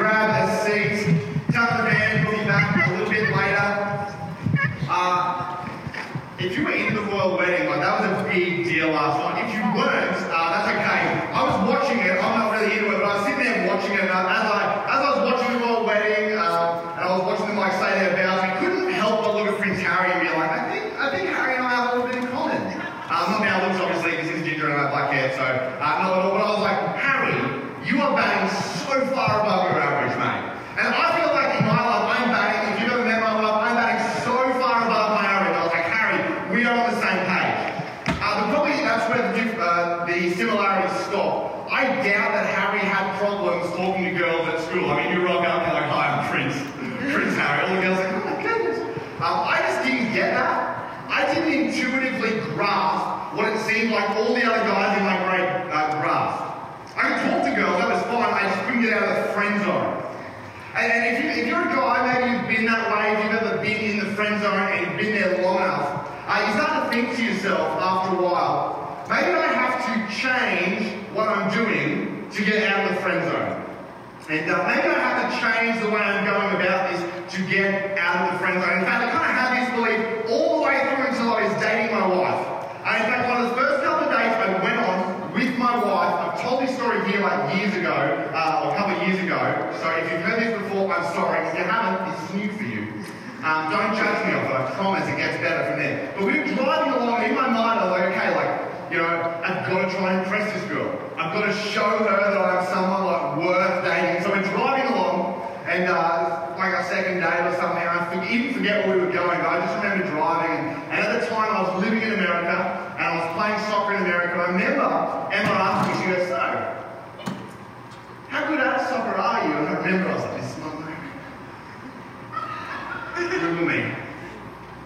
grab a seat. Tell the band will be back a little bit later. Uh, if you were in the royal wedding, like that was a big deal last night. If you weren't, uh, that's okay. I was watching it. I'm not really into it, but I was sitting there watching it. And uh, as I as I was watching the royal wedding, uh, and I was watching them like say their vows, I couldn't help but look at Prince Harry and be like, I think I think Harry and I have a little bit in common. Um, not now looks obviously because he's ginger and I have black hair, so uh, not at all. But I was like, Harry, you are batting so far above your average, mate. And I feel like in my life, I'm batting. If you've ever met my life, I'm batting so far above my average. I was like, Harry, we are on the same page. Uh, but probably that's where the, dif- uh, the similarities stop. I doubt that Harry had problems talking to girls at school. I mean, you rock up and you're like, hi, I'm Prince. Prince Harry. All the girls are like, oh my goodness. Um, I just didn't get that. I didn't intuitively grasp what it seemed like all the other guys in my grade uh, grasped. I could talk to girls, that was fine. I just couldn't get out of the friend zone. And, and if, you, if you're a guy, maybe you've been that way, if you've ever been in the friend zone and you've been there long enough, uh, you start to think to yourself after a while, maybe I have to change what I'm doing to get out of the friend zone. And uh, maybe I have to change the way I'm going about this to get out of the friend zone. In fact, I kind of had this belief all the way through until I was dating my wife. And in fact, one of the first couple of dates I went on with my wife, I've told this story here like years ago, uh, or a couple of years ago. So if you've heard this before, I'm sorry. If you haven't, it's new for you. Um, don't judge me off it. I promise it gets better from there. But we were driving along, and in my mind, I was like, okay, like, you know, I've got to try and impress this girl. I've got to show her that I'm someone like worth dating. So we're driving along, and uh, like our second date or something, I even forget where we were going, but I just remember driving. And, at the time, I was living in America, and I was playing soccer in America. I remember Emma asked me, she goes, so, how good at soccer are you? And I remember I was like, this is not America. Google me.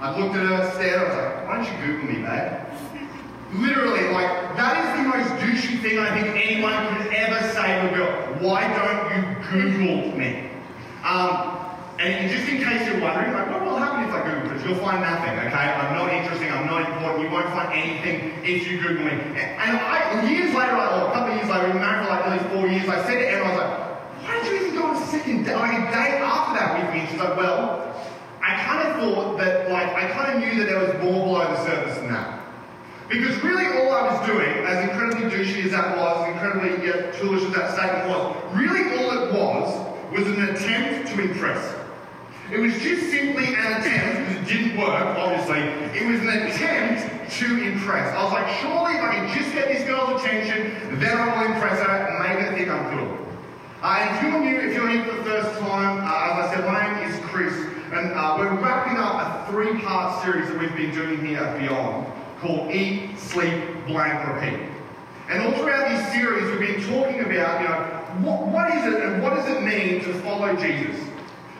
I looked at her, stared, I was like, why don't you Google me, babe? Literally, like, that is the most douchey thing I think anyone could ever say to a girl. Why don't you Google me? Um, and just in case you're wondering, like, what will happen if I Google this? You'll find nothing, okay? I'm not interesting, I'm not important, you won't find anything if you Google me. And I, years later, or a couple of years later, we were married for like nearly four years, I said to Emma, I was like, why did you even go on a second date, like a date after that with me? She's like, well, I kind of thought that, like, I kind of knew that there was more below the surface than that. Because really all I was doing, as incredibly douchey as that was, as incredibly yeah, foolish as that statement was, really all it was was an attempt to impress. It was just simply an attempt, because it didn't work, obviously, it was an attempt to impress. I was like, surely if I can just get this girl's attention, then I will impress her and make her think I'm cool. If you're new, if you're here for the first time, uh, as I said, my name is Chris, and uh, we're wrapping up a three-part series that we've been doing here at Beyond called Eat, Sleep, Blank, Repeat. And all throughout this series, we've been talking about, you know, what, what is it and what does it mean to follow Jesus?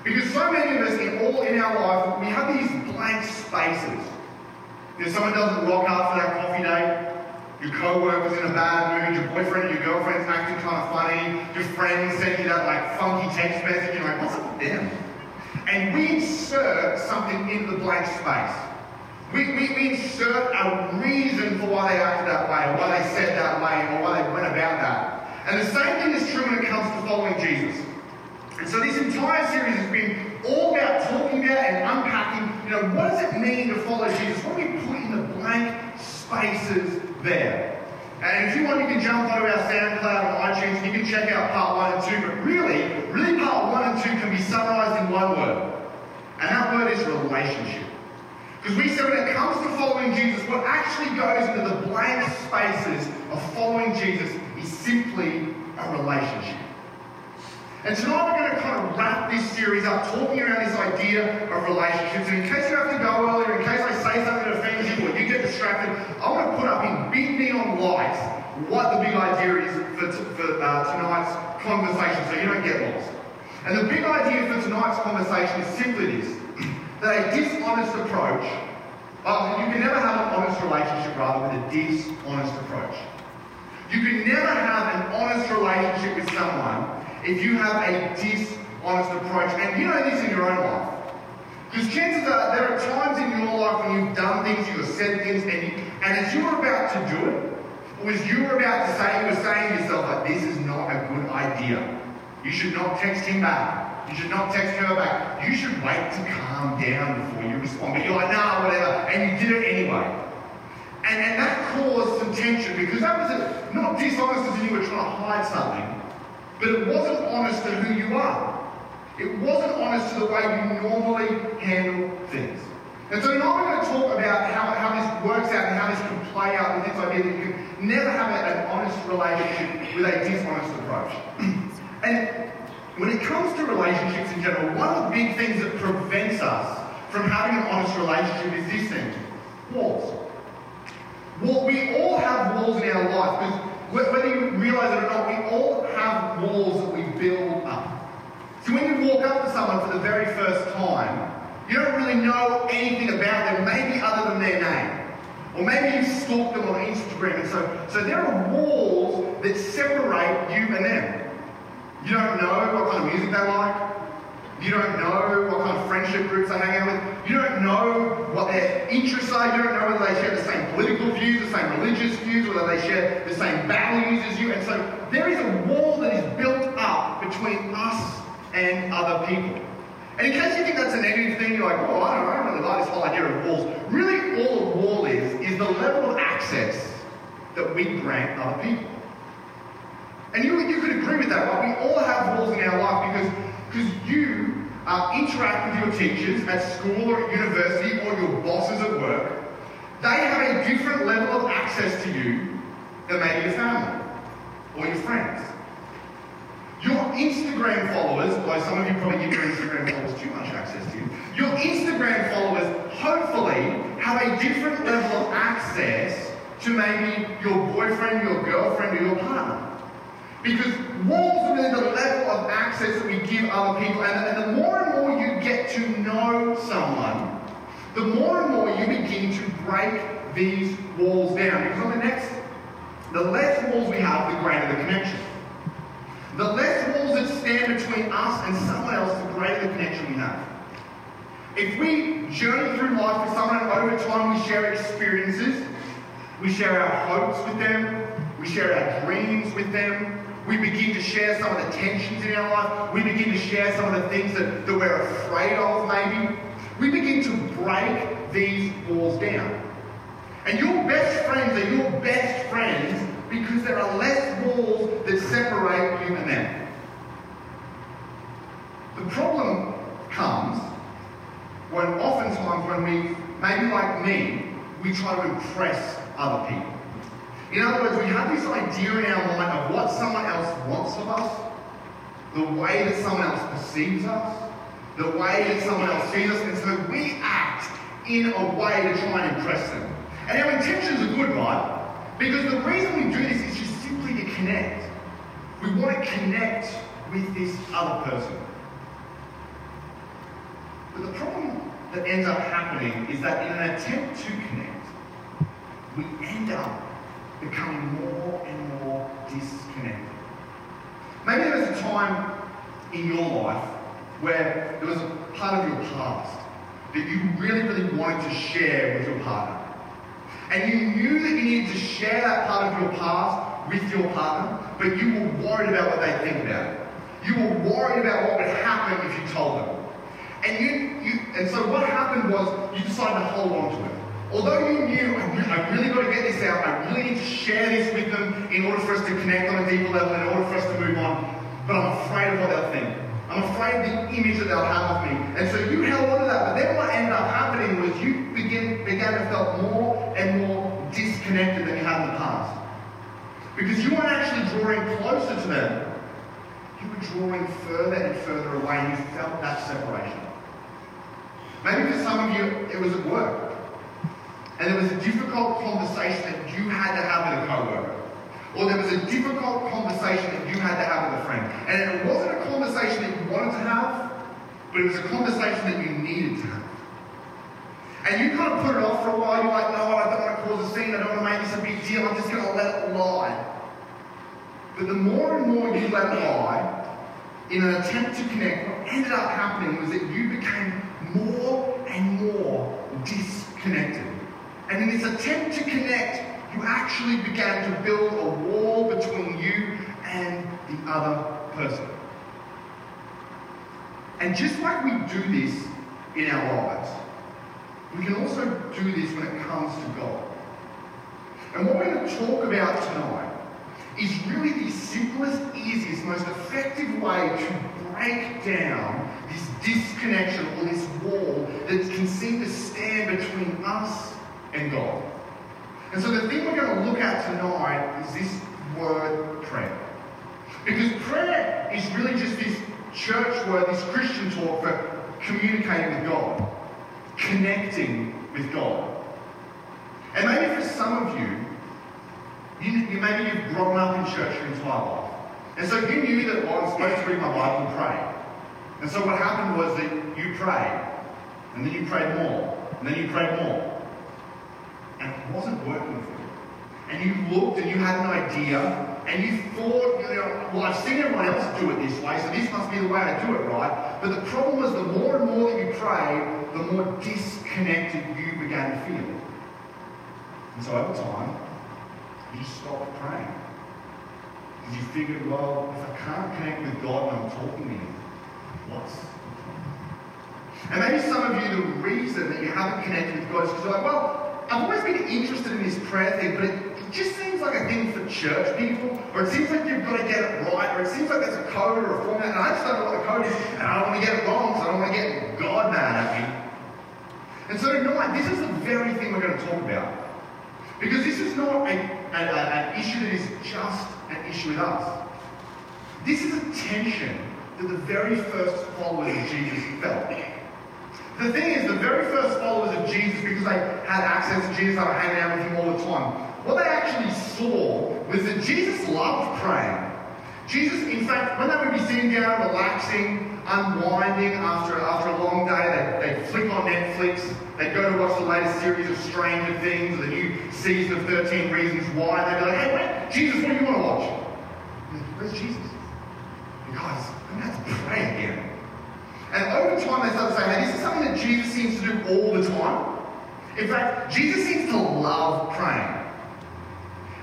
Because so many of us in all in our life, we have these blank spaces. You know, someone doesn't rock up for that coffee date, your co-worker's in a bad mood, your boyfriend or your girlfriend's acting kind of funny, your friend sends you that like funky text message, you're like, what's up with them? And we insert something into the blank space. We, we, we insert a reason for why they acted that way, or why they said that way, or why they went about that. And the same thing is true when it comes to following Jesus. And so this entire series has been all about talking about and unpacking, you know, what does it mean to follow Jesus? What do we put in the blank spaces there? And if you want, you can jump onto our SoundCloud and iTunes and you can check out part one and two. But really, really part one and two can be summarized in one word. And that word is relationship. Because we said when it comes to following Jesus, what actually goes into the blank spaces of following Jesus is simply a relationship. And tonight we're going to kind of wrap this series up talking around this idea of relationships. And in case you have to go earlier, in case I say something offends you or you get distracted, I want to put up in big neon lights what the big idea is for, for uh, tonight's conversation so you don't get lost. And the big idea for tonight's conversation is simply this that a dishonest approach, well, you can never have an honest relationship rather with a dishonest approach. You can never have an honest relationship with someone if you have a dishonest approach. And you know this in your own life. Because chances are there are times in your life when you've done things, you have said things, and, you, and as you were about to do it, or as you were about to say, you were saying to yourself, like, this is not a good idea. You should not text him back. You should not text her back. You should wait to calm down before you respond. But you're like, nah, whatever. And you did it anyway. And, and that caused some tension because that was a, not dishonest as in you were trying to hide something, but it wasn't honest to who you are. It wasn't honest to the way you normally handle things. And so now we're going to talk about how, how this works out and how this can play out with this idea that you can never have an honest relationship with a dishonest approach. and when it comes to relationships in general, one of the big things that prevents us from having an honest relationship is this thing walls. Well, we all have walls in our life because whether you realize it or not, we all have walls that we build up. So when you walk up to someone for the very first time, you don't really know anything about them, maybe other than their name. Or maybe you stalked them on Instagram. And so, so there are walls that separate you and them. You don't know what kind of music they like. You don't know what kind of friendship groups they hang out with. You don't know what their interests are. You don't know whether they share the same political views, the same religious views, whether they share the same values as you. And so there is a wall that is built up between us and other people. And in case you think that's a negative thing, you're like, oh, I don't, I don't really like this whole idea of walls. Really, all a wall is, is the level of access that we grant other people. And you, you could agree with that, right? We all have walls in our life because, because you uh, interact with your teachers at school or at university or your bosses at work. They have a different level of access to you than maybe your family or your friends. Instagram followers, although some of you probably give your Instagram followers too much access to you, your Instagram followers hopefully have a different level of access to maybe your boyfriend, your girlfriend, or your partner. Because walls are really the level of access that we give other people, and, and the more and more you get to know someone, the more and more you begin to break these walls down. Because on the next, the less walls we have, the greater the connection. The less walls that stand between us and someone else, the greater the connection we have. If we journey through life with someone and over time we share experiences, we share our hopes with them, we share our dreams with them, we begin to share some of the tensions in our life, we begin to share some of the things that, that we're afraid of maybe, we begin to break these walls down. And your best friends are your best friends because there are less walls that separate you and them. The problem comes when oftentimes when we, maybe like me, we try to impress other people. In other words, we have this idea in our mind of what someone else wants of us, the way that someone else perceives us, the way that someone else sees us, and so we act in a way to try and impress them. And our intentions are good, right? Because the reason we do this is just simply to connect. We want to connect with this other person. But the problem that ends up happening is that in an attempt to connect, we end up becoming more and more disconnected. Maybe there was a time in your life where there was a part of your past that you really, really wanted to share with your partner. And you knew that you needed to share that part of your past with your partner, but you were worried about what they think about it. You were worried about what would happen if you told them. And you, you and so what happened was you decided to hold on to it. Although you knew, I really, really got to get this out, I really need to share this with them in order for us to connect on a deeper level, in order for us to move on, but I'm afraid of what they'll think. I'm afraid of the image that they'll have of me. And so you held on to that. But then what ended up happening was you begin, began to feel more and more disconnected than you had in the past. Because you weren't actually drawing closer to them. You were drawing further and further away and you felt that separation. Maybe for some of you, it was at work. And there was a difficult conversation that you had to have with a co-worker or there was a difficult conversation that you had to have with a friend. And it wasn't a conversation that you wanted to have, but it was a conversation that you needed to have. And you kind of put it off for a while. You're like, no, I don't want to cause a scene. I don't want to make this a big deal. I'm just going to let it lie. But the more and more you let it lie, in an attempt to connect, what ended up happening was that you became more and more disconnected. And in this attempt to connect, you actually began to build a wall between you and the other person. And just like we do this in our lives, we can also do this when it comes to God. And what we're going to talk about tonight is really the simplest, easiest, most effective way to break down this disconnection or this wall that can seem to stand between us and God. And so the thing we're going to look at tonight is this word prayer. Because prayer is really just this church word, this Christian talk for communicating with God, connecting with God. And maybe for some of you, you, you maybe you've grown up in church your entire life. And so you knew that well, I'm supposed to read my Bible and pray. And so what happened was that you prayed, and then you prayed more, and then you prayed more. And it wasn't working for you. And you looked and you had an idea, and you thought, you know, well, I've seen everyone else do it this way, so this must be the way I do it, right? But the problem was the more and more that you prayed, the more disconnected you began to feel. And so over time, you stopped praying. Because you figured, well, if I can't connect with God when I'm talking to Him, what's and maybe some of you, the reason that you haven't connected with God is because you're like, well, I've always been interested in this prayer thing, but it just seems like a thing for church people, or it seems like you've got to get it right, or it seems like there's a code or a format, and I just don't know what the code is, and I don't want to get it wrong, so I don't want to get God mad at me. And so tonight, this is the very thing we're going to talk about. Because this is not a, a, a, an issue that is just an issue with us. This is a tension that the very first followers of Jesus felt. The thing is, the very first followers of Jesus, because they had access to Jesus, they were hanging out with him all the time, what they actually saw was that Jesus loved praying. Jesus, in fact, when they would be sitting down, relaxing, unwinding after, after a long day, they'd, they'd flick on Netflix, they'd go to watch the latest series of Stranger Things, the new season of 13 Reasons Why, they'd be like, hey, wait, Jesus, what do you want to watch? Where's Jesus? Guys, I'm going to have to pray again. And over time, they started saying, hey, this is something that Jesus seems to do all the time. In fact, Jesus seems to love praying.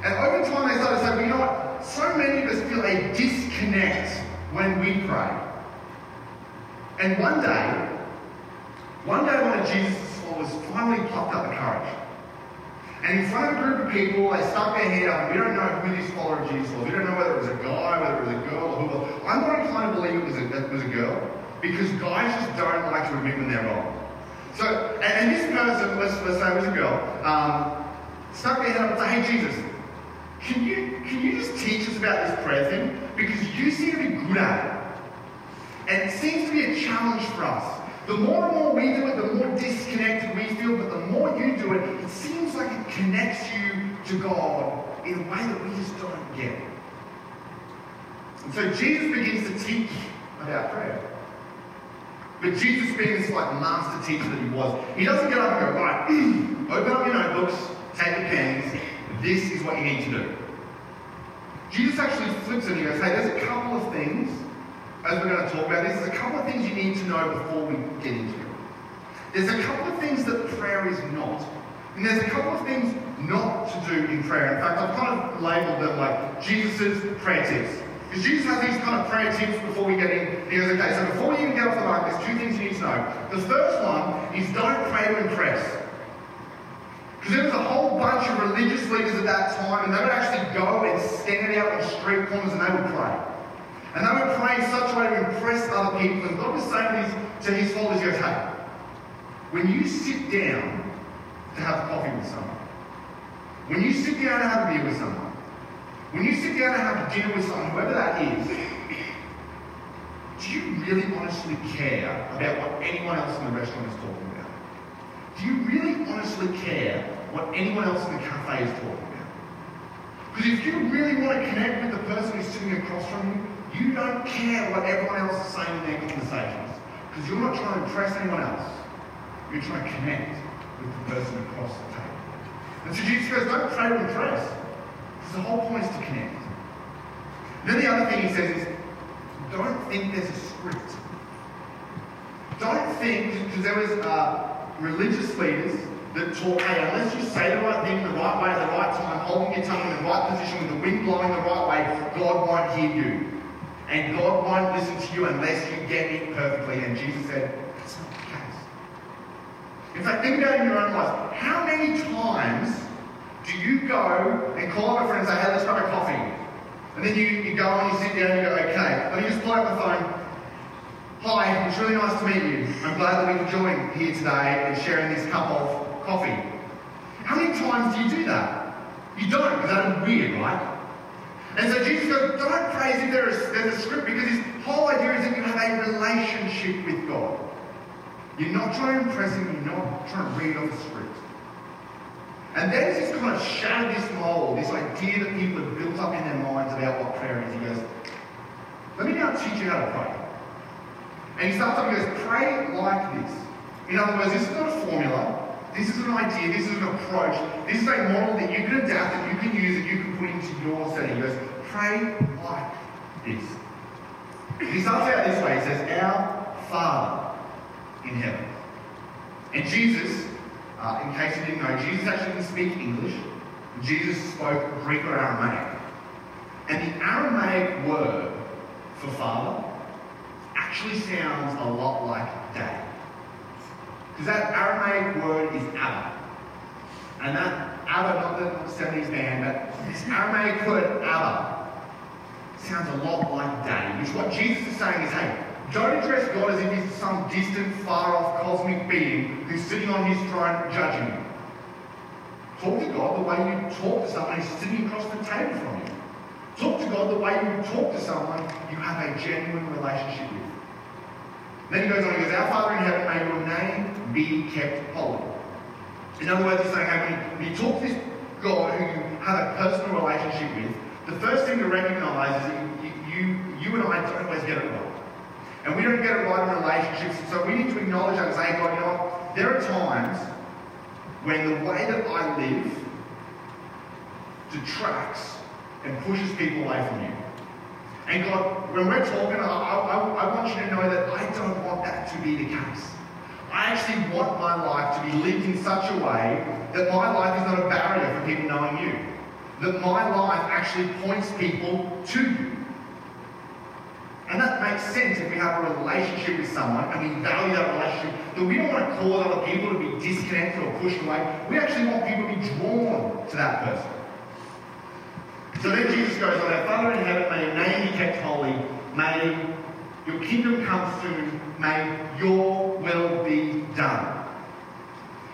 And over time, they started saying, well, you know what? So many of us feel a disconnect when we pray. And one day, one day, one of Jesus' followers finally plucked up the courage. And in front of a group of people, they stuck their head up. We don't know who this follower of Jesus was. We don't know whether it was a guy, whether it was a girl, or who. was. I'm not inclined to believe it was a, it was a girl because guys just don't like to admit when they're wrong. So, and, and this person, let's, let's say it was a girl, um, stuck their head up and said, "Hey Jesus, can you can you just teach us about this prayer thing? Because you seem to be good at it, and it seems to be a challenge for us." The more and more we do it, the more disconnected we feel, but the more you do it, it seems like it connects you to God in a way that we just don't get. And so Jesus begins to teach about prayer. But Jesus, being this like master teacher that he was, he doesn't get up and go, right, open up your notebooks, take your pens, this is what you need to do. Jesus actually flips it and he goes, hey, there's a couple of things as we're going to talk about this, there's a couple of things you need to know before we get into it. There's a couple of things that prayer is not. And there's a couple of things not to do in prayer. In fact, I've kind of labeled them like Jesus' prayer tips. Because Jesus has these kind of prayer tips before we get in. He goes, okay, so before you even get off the mic, there's two things you need to know. The first one is don't pray to impress. Because there was a whole bunch of religious leaders at that time, and they would actually go and stand out on street corners and they would pray. And they would pray in such a way to impress other people. And God was saying to his, to his followers, he goes, hey, when you sit down to have coffee with someone, when you sit down to have a beer with someone, when you sit down to have a dinner with someone, whoever that is, do you really honestly care about what anyone else in the restaurant is talking about? Do you really honestly care what anyone else in the cafe is talking about? Because if you really want to connect with the person who's sitting across from you, you don't care what everyone else is saying in their conversations. Because you're not trying to impress anyone else. You're trying to connect with the person across the table. And so Jesus goes, don't try to impress. The whole point is to connect. Then the other thing he says is, don't think there's a script. Don't think, because there was uh, religious leaders that taught, hey, unless you say the right thing the right way at the right time, holding your tongue in the right position with the wind blowing the right way, God won't hear you. and God won't listen to you unless you get it perfectly. And Jesus said, That's not the case. In fact, think about in your own life. How many times do you go and call up a friend and say, Hey, let's grab a coffee? And then you, you go and you sit down and you go, Okay. Let you just pull out the phone. Hi, it's really nice to meet you. I'm glad that we can join here today and sharing this cup of coffee. How many times do you do that? You don't, because that is weird, right? And so Jesus goes, don't pray as if there is, there's a script, because his whole idea is that you have a relationship with God. You're not trying to impress him, you're not trying to read off a script. And then he's kind of shattered this mold, this idea that people have built up in their minds about what prayer is. He goes, let me now teach you how to pray. And he starts off and goes, pray like this. In other words, this is not a formula. This is an idea, this is an approach, this is a model that you can adapt, that you can use, that you can put into your setting. He goes, pray like this. He starts out this way. He says, Our Father in heaven. And Jesus, uh, in case you didn't know, Jesus actually didn't speak English. Jesus spoke Greek or Aramaic. And the Aramaic word for father actually sounds a lot like dad. Because that Aramaic word is Abba. And that Abba, not the 70s band, but this Aramaic word Abba sounds a lot like daddy. Which what Jesus is saying is, hey, don't address God as if he's some distant, far off cosmic being who's sitting on his throne judging you. Talk to God the way you talk to someone who's sitting across the table from you. Talk to God the way you talk to someone you have a genuine relationship with. Then he goes on, he goes, Our Father in heaven, may your name be kept holy. In other words, he's saying, hey, when you talk to this God who you have a personal relationship with, the first thing to recognize is that you, you, you and I don't always get it right. And we don't get it right in relationships, so we need to acknowledge that and say, God, you know? There are times when the way that I live detracts and pushes people away from you. And God, when we're talking, I, I, I want you to know that I don't want that to be the case. I actually want my life to be lived in such a way that my life is not a barrier for people knowing you. That my life actually points people to you. And that makes sense if we have a relationship with someone and we value that relationship, that we don't want to cause other people to be disconnected or pushed away. We actually want people to be drawn to that person. So then Jesus goes on, Our Father in heaven, may your name be kept holy. May your kingdom come soon. May your will be done.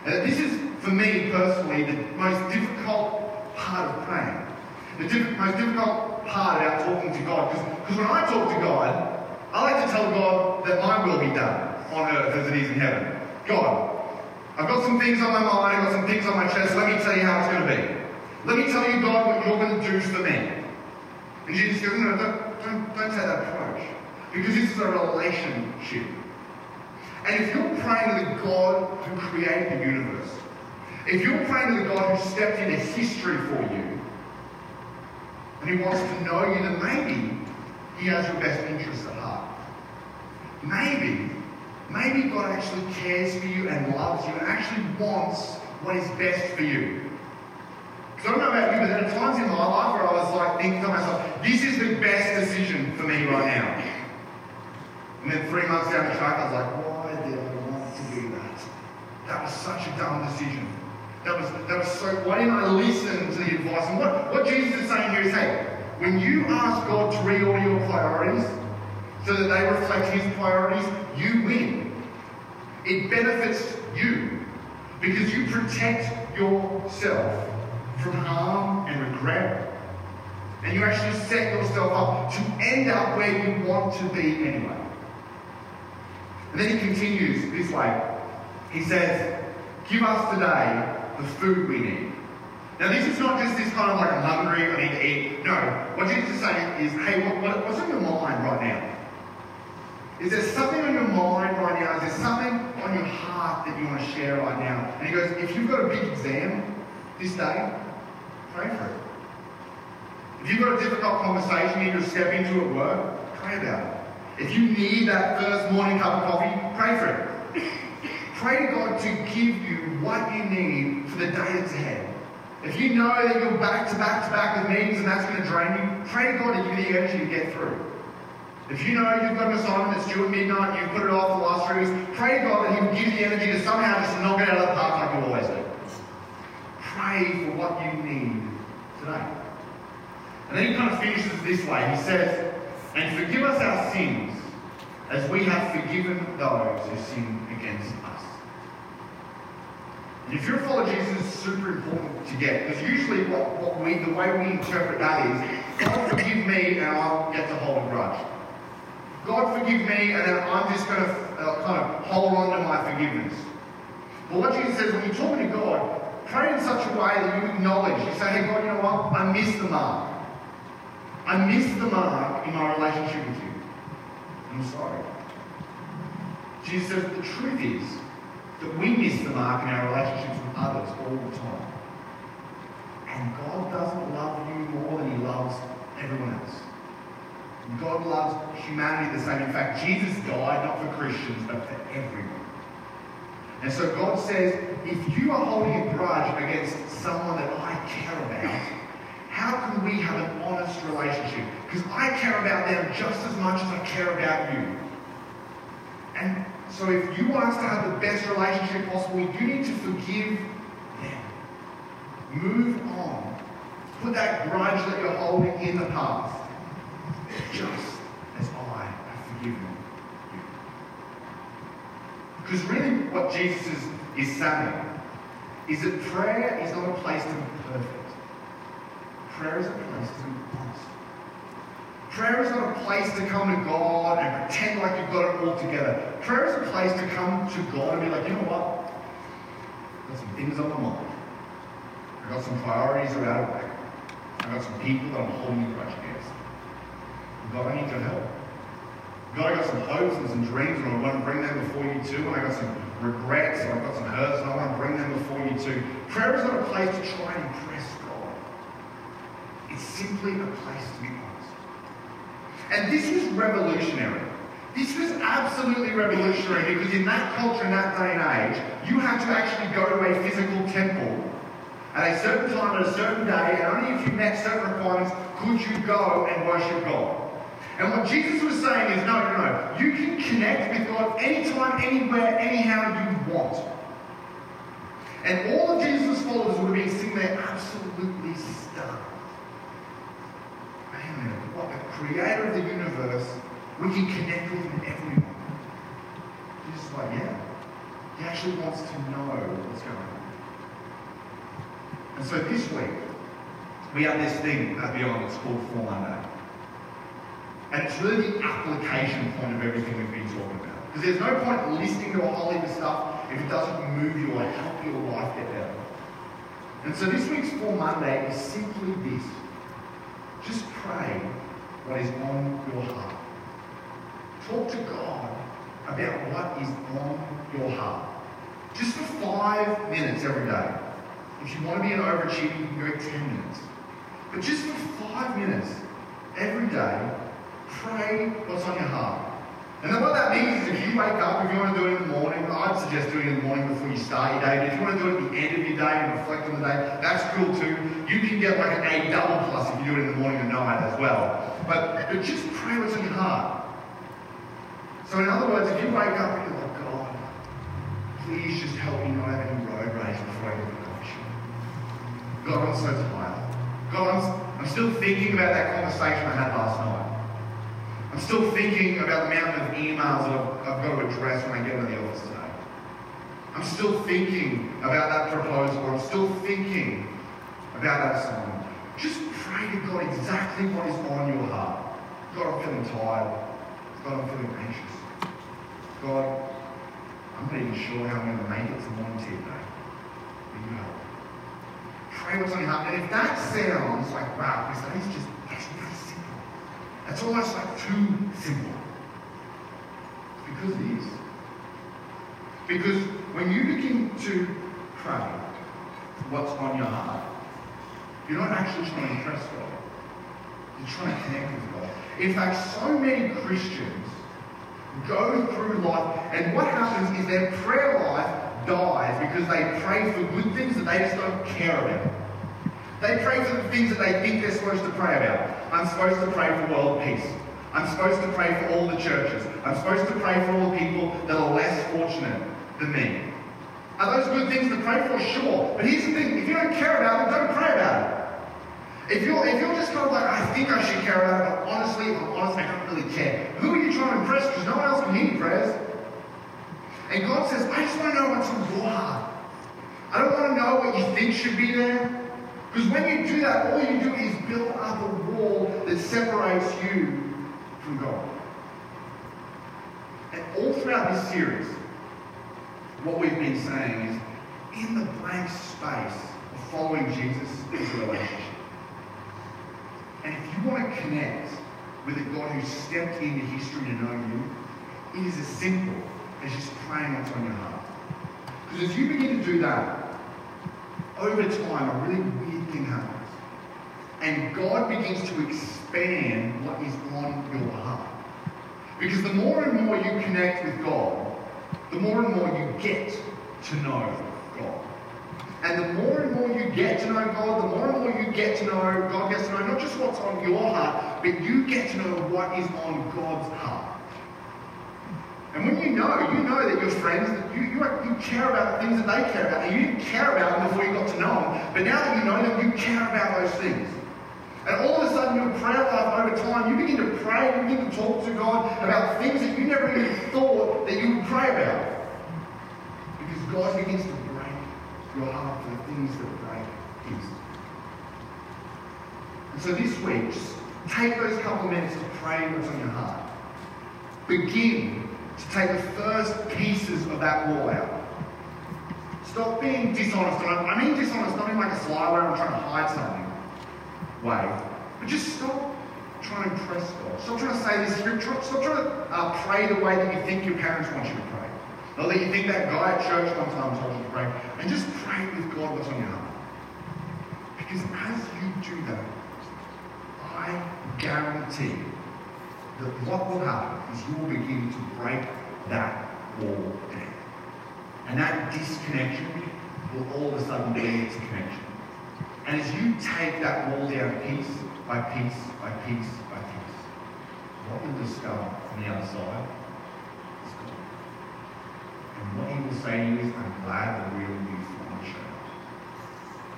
This is, for me personally, the most difficult part of praying. The diff- most difficult part about talking to God. Because when I talk to God, I like to tell God that my will be done on earth as it is in heaven. God, I've got some things on my mind, I've got some things on my chest. Let me tell you how it's going to be. Let me tell you, God, what you're going to do for me. And Jesus goes, no, don't, don't, don't take that approach. Because this is a relationship. And if you're praying to the God who created the universe, if you're praying to the God who stepped into history for you, and he wants to know you, then maybe he has your best interests at heart. Maybe, maybe God actually cares for you and loves you and actually wants what is best for you. Because I don't know about you, but there are times in my life where I was like thinking to myself, this is the best decision for me right now. And then three months down the track, I was like, why did I want to do that? That was such a dumb decision. That was, that was so, why didn't I listen to the advice? And what, what Jesus is saying here is, hey, when you ask God to reorder your priorities so that they reflect his priorities, you win. It benefits you because you protect yourself from harm and regret. And you actually set yourself up to end up where you want to be anyway. And then he continues this way. He says, Give us today the food we need. Now, this is not just this kind of like, I'm hungry, I need to eat. No. What Jesus is saying is, hey, what, what, what's on your mind right now? Is there something on your mind right now? Is there something on your heart that you want to share right now? And he goes, if you've got a big exam this day, pray for it. If you've got a difficult conversation you need to step into at work, pray about it. If you need that first morning cup of coffee, pray for it. Pray to God to give you what you need for the day that's ahead. If you know that you're back to back to back with meetings and that's going to drain you, pray to God to give you the energy to get through. If you know you've got an assignment that's due at midnight, you put it off for the last three weeks, pray to God that He will give you the energy to somehow just knock it out of the park like you always do. Pray for what you need today. And then he kind of finishes this way. He says, And forgive us our sins as we have forgiven those who sin against us. If follower of Jesus, it's super important to get. Because usually what, what we, the way we interpret that is, God forgive me and I'll get to hold a grudge. God forgive me and then I'm just going to uh, kind of hold on to my forgiveness. But what Jesus says, when you're talking to God, pray in such a way that you acknowledge, you say, hey God, you know what? I missed the mark. I missed the mark in my relationship with you. I'm sorry. Jesus says the truth is that we miss the mark in our relationships with others all the time. And God doesn't love you more than he loves everyone else. God loves humanity the same. In fact, Jesus died not for Christians, but for everyone. And so God says, if you are holding a grudge against someone that I care about, how can we have an honest relationship? Because I care about them just as much as I care about you. And so if you want us to have the best relationship possible, you need to forgive them. Move on. Put that grudge that you're holding in the past. Just as I have forgiven you. Because really what Jesus is, saying is that prayer is not a place to be perfect. Prayer is a place to be honest. Prayer is not a place to come to God and pretend like you've got it all together. Prayer is a place to come to God and be like, you know what? I've got some things on my mind. I've got some priorities that are out of whack. I've got some people that I'm holding a grudge against. God, I need your help. God, I got some hopes and some dreams, and I want to bring them before you too. And I got some regrets, and I've got some hurts, and I want to bring them before you too. Prayer is not a place to try and impress God. It's simply a place to be honest. And this was revolutionary. This was absolutely revolutionary because in that culture, in that day and age, you had to actually go to a physical temple at a certain time at a certain day, and only if you met certain requirements could you go and worship God. And what Jesus was saying is, no, no, no. You can connect with God anytime, anywhere, anyhow you want. And all of Jesus' followers would have been sitting there absolutely stunned. What the creator of the universe, we can connect with him everyone. Jesus is like, yeah. He actually wants to know what's going on. And so this week, we have this thing at Beyond, it's called Form Monday. And it's really the application point of everything we've been talking about. Because there's no point listening to a whole heap of stuff if it doesn't move you or help your life get better. And so this week's Form Monday is simply this. Just pray what is on your heart. Talk to God about what is on your heart. Just for five minutes every day. If you want to be an overachiever, you can go 10 minutes. But just for five minutes every day, pray what's on your heart. And then what that means is if you wake up, if you want to do it in the morning, I'd suggest doing it in the morning before you start your day. But if you want to do it at the end of your day and reflect on the day, that's cool too. You can get like an A double plus if you do it in the morning and night as well. But, but just pray what's on your heart. So in other words, if you wake up and you're like, God, please just help me not have any road rage before I go to the coffee shop. God, I'm so tired. God, I'm, I'm still thinking about that conversation I had last night. I'm still thinking about the mountain of emails that I've, I've got to address when I get into the office today. I'm still thinking about that proposal, I'm still thinking about that song. Just pray to God exactly what is on your heart. God, I'm feeling tired. God, I'm feeling anxious. God, I'm not even sure how I'm going to make it to morning tea today. Will you help? Pray what's on your heart. And if that sounds like, wow, is just. That's almost like too simple. Because it is. Because when you begin to pray what's on your heart, you're not actually trying to impress God. You're trying to connect with God. In fact, so many Christians go through life, and what happens is their prayer life dies because they pray for good things that they just don't care about. They pray for the things that they think they're supposed to pray about. I'm supposed to pray for world peace. I'm supposed to pray for all the churches. I'm supposed to pray for all the people that are less fortunate than me. Are those good things to pray for? Sure. But here's the thing if you don't care about them, don't pray about it. If you're, if you're just kind of like, I think I should care about it, but honestly, I'm honest, I don't really care. Who are you trying to impress? Because no one else can hear your prayers. And God says, I just want to know what's on your heart. I don't want to know what you think should be there. Because when you do that, all you do is build up a wall that separates you from God. And all throughout this series, what we've been saying is in the blank space of following Jesus is a relationship. And if you want to connect with a God who stepped into history to know you, it is as simple as just praying what's on your heart. Because as you begin to do that, over time, a really And God begins to expand what is on your heart. Because the more and more you connect with God, the more and more you get to know God. And the more and more you get to know God, the more and more you get to know, God gets to know not just what's on your heart, but you get to know what is on God's heart. And when you know, you know that your friends, you, you, you care about the things that they care about. And you didn't care about them before you got to know them. But now that you know them, you care about those things. And all of a sudden, your prayer life over time, you begin to pray, you begin to talk to God about things that you never even thought that you would pray about. Because God begins to break your heart for the things that break His. And so this week, just take those couple of minutes to pray what's on your heart. Begin to take the first pieces of that wall out. Stop being dishonest. I mean dishonest, not in like a sly way I'm trying to hide something way. But just stop trying to impress God. Stop trying to say this scripture. Stop trying to uh, pray the way that you think your parents want you to pray. Not that you think that guy at church one time told you to pray. And just pray with God what's on your heart. Because as you do that, I guarantee that what will happen is you will begin to break that wall down. And that disconnection will all of a sudden lead to connection. And as you take that wall down piece by piece by piece by piece, what you'll discover on the other side is God. And what he will say to you is, I'm glad the real finally showed up.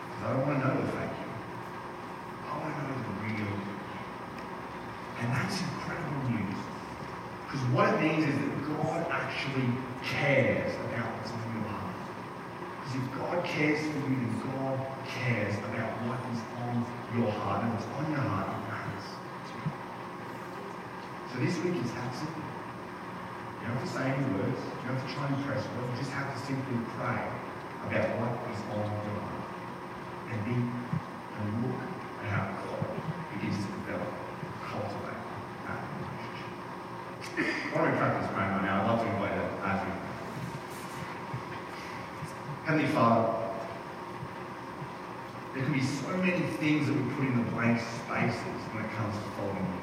Because I don't want to know the fake you. I want to know. And that's incredible news. Because what it means is that God actually cares about what's on your heart. Because if God cares for you, then God cares about what is on your heart. And what's on your heart, matters So this week is that simple. You don't have to say any words. You don't have to try and impress God. You just have to simply pray about what is on your heart. And be and look at how God begins to develop, cultivate that relationship. Why don't we practice praying right now? I'd love to invite you as we Heavenly Father, there can be so many things that we put in the blank spaces when it comes to following you.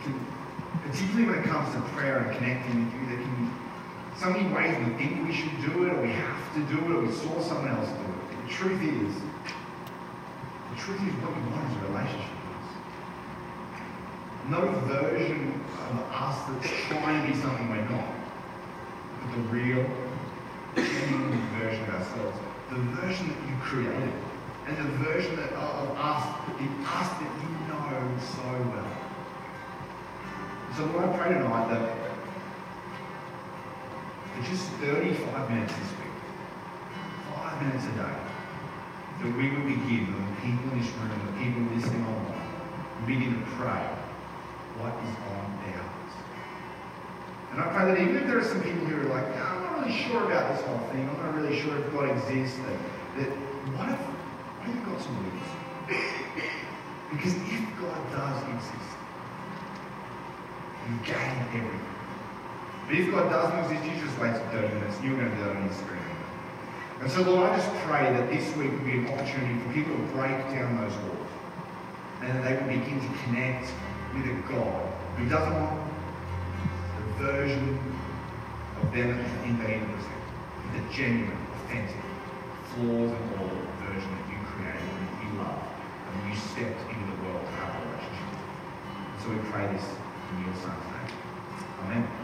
Can, particularly when it comes to prayer and connecting with you, there can be so many ways we think we should do it, or we have to do it, or we saw someone else do it. The truth is, the truth is what you want is a relationship with us. Not a version of us that's trying to be something we're not, but the real, version of ourselves. The version that you created and the version that, of us, the us that you know so well. So Lord, I pray tonight that for just 35 minutes this week, five minutes a day, that we would begin, the people in this room, and the people listening online, begin to pray what is on their hearts. And I pray that even if there are some people who are like, I'm not really sure about this whole thing, I'm not really sure if God exists, that, that what if You've got some lose. Because if God does exist, you gain everything. But if God doesn't exist, you just wait 30 minutes and you're going to do on your screen. And so, Lord, I just pray that this week will be an opportunity for people to break down those walls. And that they will begin to connect with a God who doesn't want the version of them that they represent. The genuine, authentic, flaws and all version that you created and you love and you stepped into the world have a relationship. So we pray this In your son's name. Amen.